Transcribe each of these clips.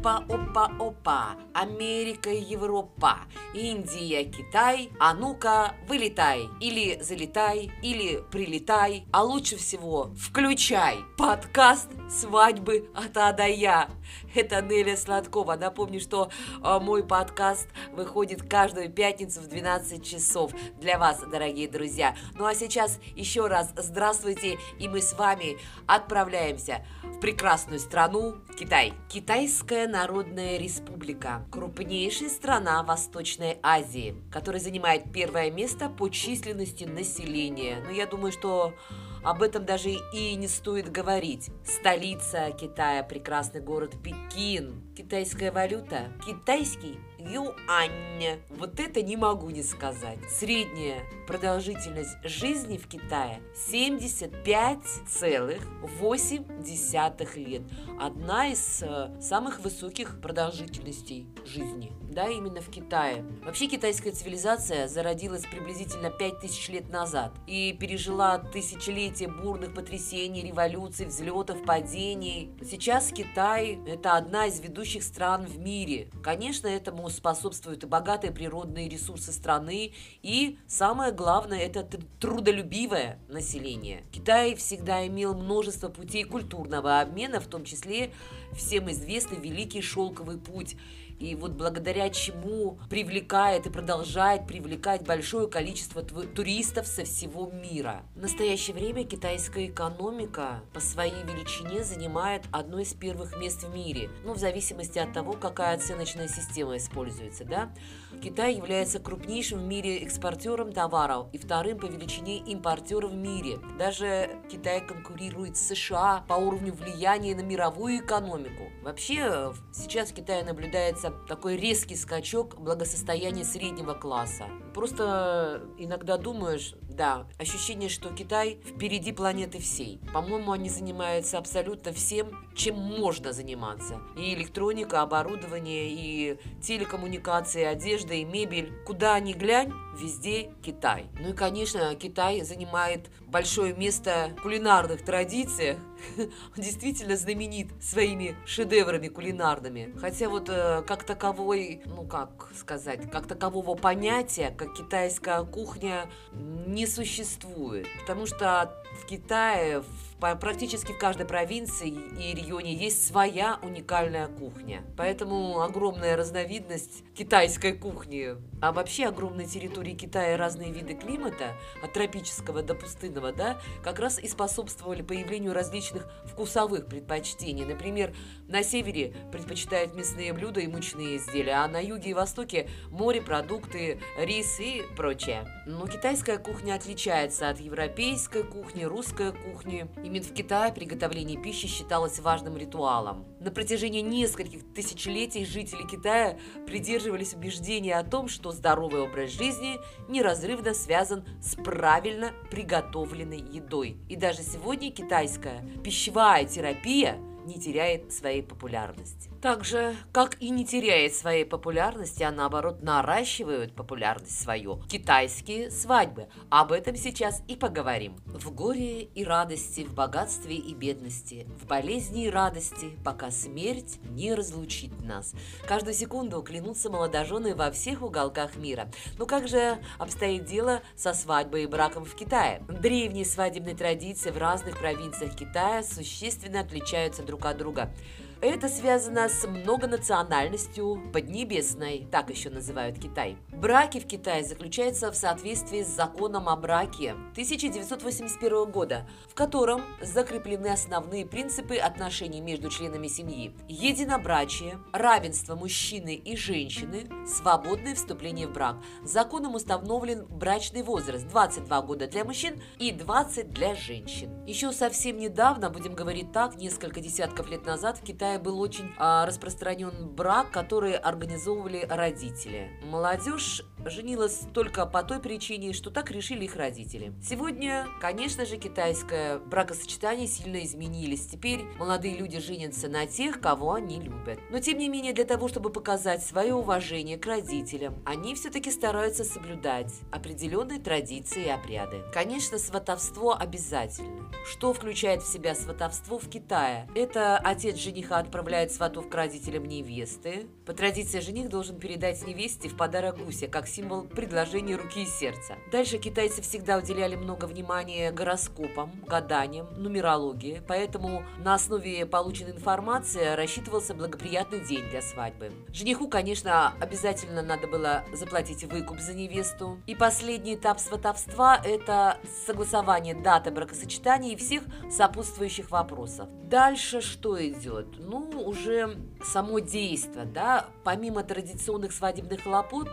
Опа, опа, опа, Америка, Европа, Индия, Китай, а ну-ка, вылетай, или залетай, или прилетай, а лучше всего включай подкаст «Свадьбы от А до Я». Это Неля Сладкова. Напомню, что э, мой подкаст выходит каждую пятницу в 12 часов для вас, дорогие друзья. Ну а сейчас еще раз здравствуйте, и мы с вами отправляемся в прекрасную страну Китай. Китайская Народная Республика – крупнейшая страна Восточной Азии, которая занимает первое место по численности населения. Но я думаю, что об этом даже и не стоит говорить. Столица Китая – прекрасный город Пекин. Китайская валюта – китайский юань. Вот это не могу не сказать. Средняя продолжительность жизни в Китае 75,8 лет. Одна из э, самых высоких продолжительностей жизни. Да, именно в Китае. Вообще китайская цивилизация зародилась приблизительно 5000 лет назад и пережила тысячелетия бурных потрясений, революций, взлетов, падений. Сейчас Китай – это одна из ведущих стран в мире. Конечно, этому способствуют и богатые природные ресурсы страны, и самое главное – это трудолюбивое население. Китай всегда имел множество путей культурного обмена, в том числе всем известный Великий Шелковый путь – и вот благодаря чему привлекает и продолжает привлекать большое количество туристов со всего мира. В настоящее время китайская экономика по своей величине занимает одно из первых мест в мире, ну, в зависимости от того, какая оценочная система используется, да. Китай является крупнейшим в мире экспортером товаров и вторым по величине импортером в мире. Даже Китай конкурирует с США по уровню влияния на мировую экономику. Вообще, сейчас в Китае наблюдается такой резкий скачок благосостояния среднего класса. Просто иногда думаешь, да, ощущение, что Китай впереди планеты всей. По-моему, они занимаются абсолютно всем, чем можно заниматься. И электроника, оборудование, и телекоммуникации, одежда, и мебель. Куда ни глянь, везде Китай. Ну и, конечно, Китай занимает большое место в кулинарных традициях. Он действительно знаменит своими шедеврами кулинарными. Хотя вот э, как таковой, ну как сказать, как такового понятия, как китайская кухня, не существует. Потому что в Китае, в, практически в каждой провинции и регионе есть своя уникальная кухня. Поэтому огромная разновидность китайской кухни. А вообще огромные территории Китая разные виды климата, от тропического до пустынного, да, как раз и способствовали появлению различных вкусовых предпочтений. Например, на севере предпочитают мясные блюда и мучные изделия, а на юге и востоке морепродукты, рис и прочее. Но китайская кухня отличается от европейской кухни, русской кухни. Именно в Китае приготовление пищи считалось важным ритуалом. На протяжении нескольких тысячелетий жители Китая придерживались убеждения о том, что здоровый образ жизни неразрывно связан с правильно приготовленной едой. И даже сегодня китайская пищевая терапия не теряет своей популярности. Так же, как и не теряет своей популярности, а наоборот наращивают популярность свою. Китайские свадьбы. Об этом сейчас и поговорим. В горе и радости, в богатстве и бедности, в болезни и радости, пока смерть не разлучит нас. Каждую секунду клянутся молодожены во всех уголках мира. Но как же обстоит дело со свадьбой и браком в Китае? Древние свадебные традиции в разных провинциях Китая существенно отличаются друг от друга. Это связано с многонациональностью Поднебесной, так еще называют Китай. Браки в Китае заключаются в соответствии с законом о браке 1981 года, в котором закреплены основные принципы отношений между членами семьи. Единобрачие, равенство мужчины и женщины, свободное вступление в брак. Законом установлен брачный возраст 22 года для мужчин и 20 для женщин. Еще совсем недавно, будем говорить так, несколько десятков лет назад в Китае Китае был очень а, распространен брак, который организовывали родители. Молодежь женилась только по той причине, что так решили их родители. Сегодня, конечно же, китайское бракосочетание сильно изменились. Теперь молодые люди женятся на тех, кого они любят. Но, тем не менее, для того, чтобы показать свое уважение к родителям, они все-таки стараются соблюдать определенные традиции и обряды. Конечно, сватовство обязательно. Что включает в себя сватовство в Китае? Это отец жениха отправляет сватов к родителям невесты. По традиции жених должен передать невесте в подарок гуся, как символ предложения руки и сердца. Дальше китайцы всегда уделяли много внимания гороскопам, гаданиям, нумерологии, поэтому на основе полученной информации рассчитывался благоприятный день для свадьбы. Жениху, конечно, обязательно надо было заплатить выкуп за невесту. И последний этап сватовства – это согласование даты бракосочетания и всех сопутствующих вопросов. Дальше что идет? Ну, уже само действие, да, помимо традиционных свадебных хлопот,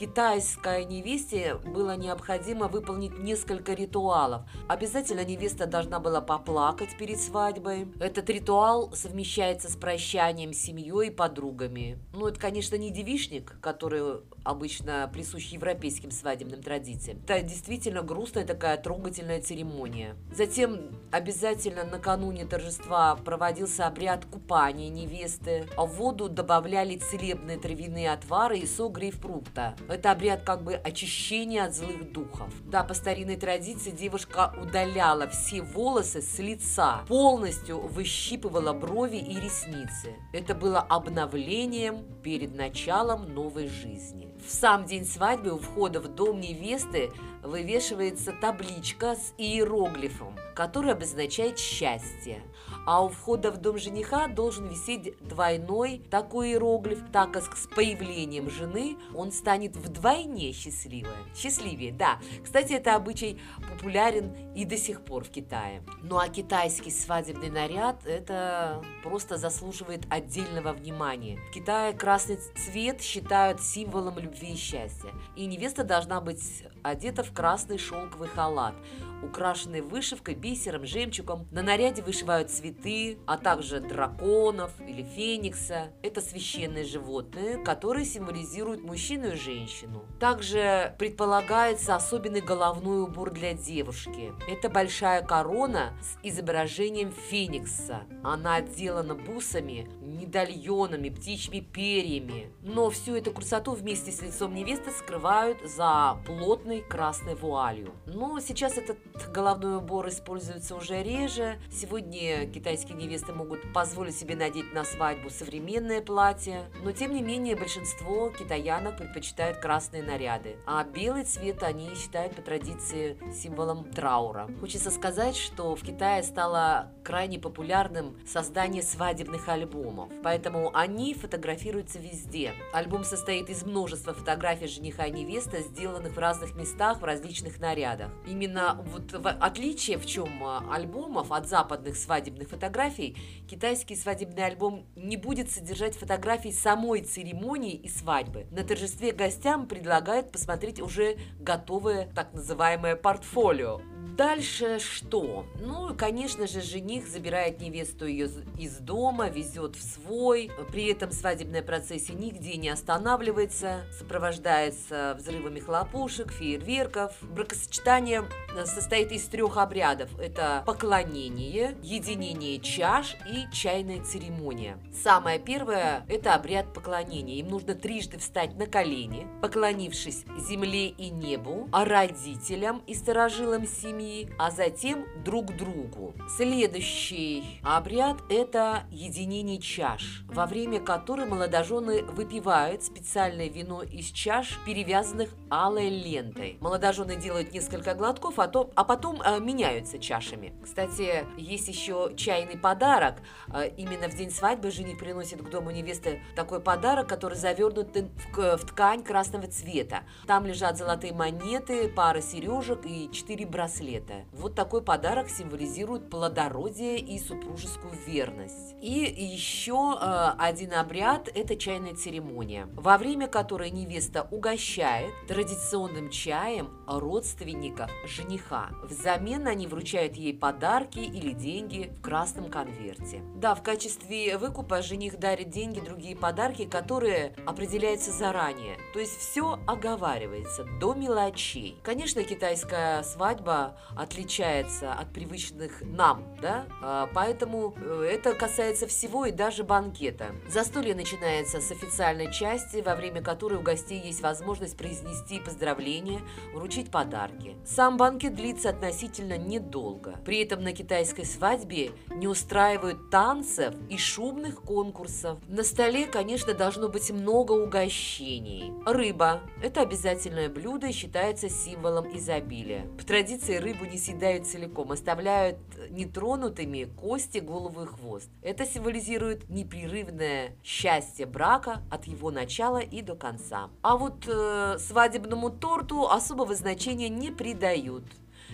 китайской невесте было необходимо выполнить несколько ритуалов. Обязательно невеста должна была поплакать перед свадьбой. Этот ритуал совмещается с прощанием с семьей и подругами. Ну, это, конечно, не девишник, который обычно присущ европейским свадебным традициям. Это действительно грустная такая трогательная церемония. Затем обязательно накануне торжества проводился обряд купания невесты. А в воду добавляли целебные травяные отвары и сок грейпфрукта. Это обряд как бы очищения от злых духов. Да, по старинной традиции девушка удаляла все волосы с лица, полностью выщипывала брови и ресницы. Это было обновлением перед началом новой жизни. В сам день свадьбы у входа в дом невесты вывешивается табличка с иероглифом, который обозначает счастье. А у входа в дом жениха должен висеть двойной такой иероглиф, так как с появлением жены он станет вдвойне счастливее. Счастливее, да. Кстати, это обычай популярен и до сих пор в Китае. Ну а китайский свадебный наряд – это просто заслуживает отдельного внимания. В Китае красный цвет считают символом любви и счастья. И невеста должна быть одета в красный шелковый халат украшенный вышивкой, бисером, жемчугом. На наряде вышивают цветы, а также драконов или феникса. Это священные животные, которые символизируют мужчину и женщину. Также предполагается особенный головной убор для девушки. Это большая корона с изображением феникса. Она отделана бусами, медальонами, птичьими перьями. Но всю эту красоту вместе с лицом невесты скрывают за плотной красной вуалью. Но сейчас этот головной убор используется уже реже. Сегодня китайские невесты могут позволить себе надеть на свадьбу современное платье. Но тем не менее большинство китаянок предпочитают красные наряды. А белый цвет они считают по традиции символом траура. Хочется сказать, что в Китае стало крайне популярным создание свадебных альбомов. Поэтому они фотографируются везде. Альбом состоит из множества фотографий жениха и невесты, сделанных в разных местах в различных нарядах. Именно вот в отличие в чем а, альбомов от западных свадебных фотографий, китайский свадебный альбом не будет содержать фотографий самой церемонии и свадьбы. На торжестве гостям предлагают посмотреть уже готовое так называемое портфолио. Дальше что? Ну, конечно же, жених забирает невесту ее из дома, везет в свой. При этом свадебная процессия нигде не останавливается, сопровождается взрывами хлопушек, фейерверков. Бракосочетание э, состоит из трех обрядов. Это поклонение, единение чаш и чайная церемония. Самое первое – это обряд поклонения. Им нужно трижды встать на колени, поклонившись земле и небу, а родителям и сторожилам семьи, а затем друг другу. Следующий обряд – это единение чаш, во время которой молодожены выпивают специальное вино из чаш, перевязанных алой лентой. Молодожены делают несколько глотков, а, то, а потом э, меняются чашами. Кстати, есть еще чайный подарок. Э, именно в день свадьбы жених приносит к дому невесты такой подарок, который завернут в, в ткань красного цвета. Там лежат золотые монеты, пара сережек и четыре браслета это. Вот такой подарок символизирует плодородие и супружескую верность. И еще э, один обряд – это чайная церемония, во время которой невеста угощает традиционным чаем родственников жениха. Взамен они вручают ей подарки или деньги в красном конверте. Да, в качестве выкупа жених дарит деньги, другие подарки, которые определяются заранее. То есть все оговаривается до мелочей. Конечно, китайская свадьба отличается от привычных нам, да, а, поэтому э, это касается всего и даже банкета. Застолье начинается с официальной части, во время которой у гостей есть возможность произнести поздравления, вручить подарки. Сам банкет длится относительно недолго. При этом на китайской свадьбе не устраивают танцев и шумных конкурсов. На столе, конечно, должно быть много угощений. Рыба – это обязательное блюдо и считается символом изобилия. По традиции рыбу не съедают целиком, оставляют нетронутыми кости, голову и хвост. Это символизирует непрерывное счастье брака от его начала и до конца. А вот э, свадебному торту особого значения не придают.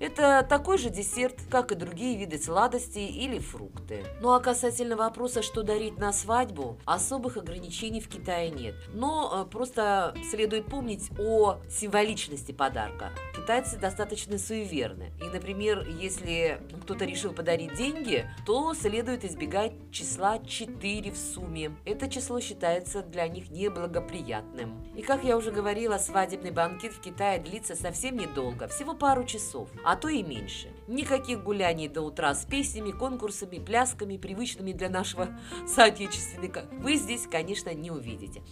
Это такой же десерт, как и другие виды сладостей или фрукты. Ну а касательно вопроса, что дарить на свадьбу, особых ограничений в Китае нет. Но э, просто следует помнить о символичности подарка. Китайцы достаточно суеверны. И, например, если кто-то решил подарить деньги, то следует избегать числа 4 в сумме. Это число считается для них неблагоприятным. И, как я уже говорила, свадебный банкет в Китае длится совсем недолго, всего пару часов а то и меньше. Никаких гуляний до утра с песнями, конкурсами, плясками, привычными для нашего соотечественника, вы здесь, конечно, не увидите.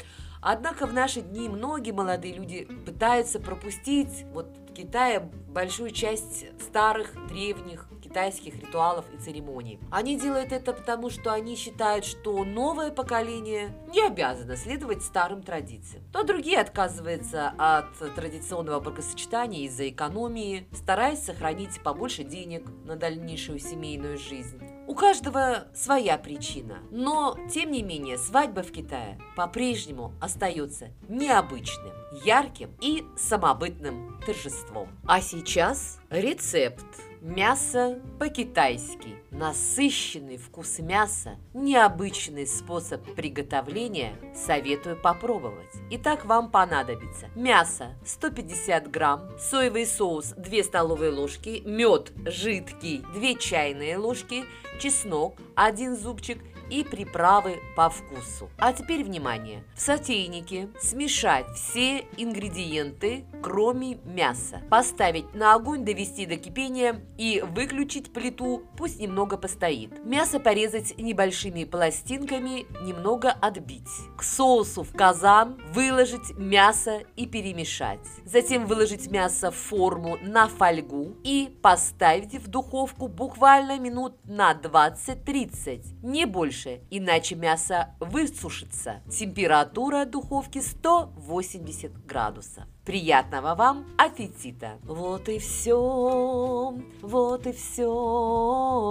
Однако в наши дни многие молодые люди пытаются пропустить вот в Китае большую часть старых, древних китайских ритуалов и церемоний. Они делают это потому, что они считают, что новое поколение не обязано следовать старым традициям. То другие отказываются от традиционного бракосочетания из-за экономии, стараясь сохранить побольше денег на дальнейшую семейную жизнь. У каждого своя причина, но, тем не менее, свадьба в Китае по-прежнему остается необычным, ярким и самобытным торжеством. А сейчас рецепт Мясо по-китайски. Насыщенный вкус мяса, необычный способ приготовления, советую попробовать. Итак, вам понадобится мясо 150 грамм, соевый соус 2 столовые ложки, мед жидкий 2 чайные ложки, чеснок 1 зубчик – и приправы по вкусу. А теперь внимание! В сотейнике смешать все ингредиенты, кроме мяса. Поставить на огонь, довести до кипения и выключить плиту, пусть немного постоит. Мясо порезать небольшими пластинками, немного отбить. К соусу в казан выложить мясо и перемешать. Затем выложить мясо в форму на фольгу и поставить в духовку буквально минут на 20-30, не больше больше, иначе мясо высушится. Температура духовки 180 градусов. Приятного вам аппетита! Вот и все, вот и все,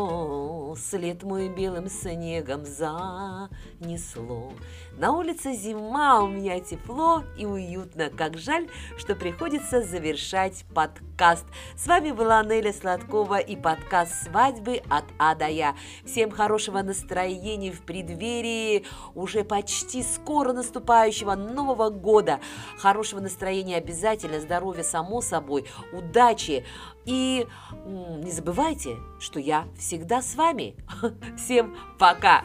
след мой белым снегом занесло. На улице зима, у меня тепло и уютно. Как жаль, что приходится завершать подкаст. С вами была Неля Сладкова и подкаст «Свадьбы от А до Я». Всем хорошего настроения в преддверии уже почти скоро наступающего Нового года. Хорошего настроения обязательно, здоровья само собой, удачи. И не забывайте, что я всегда с вами. Всем пока!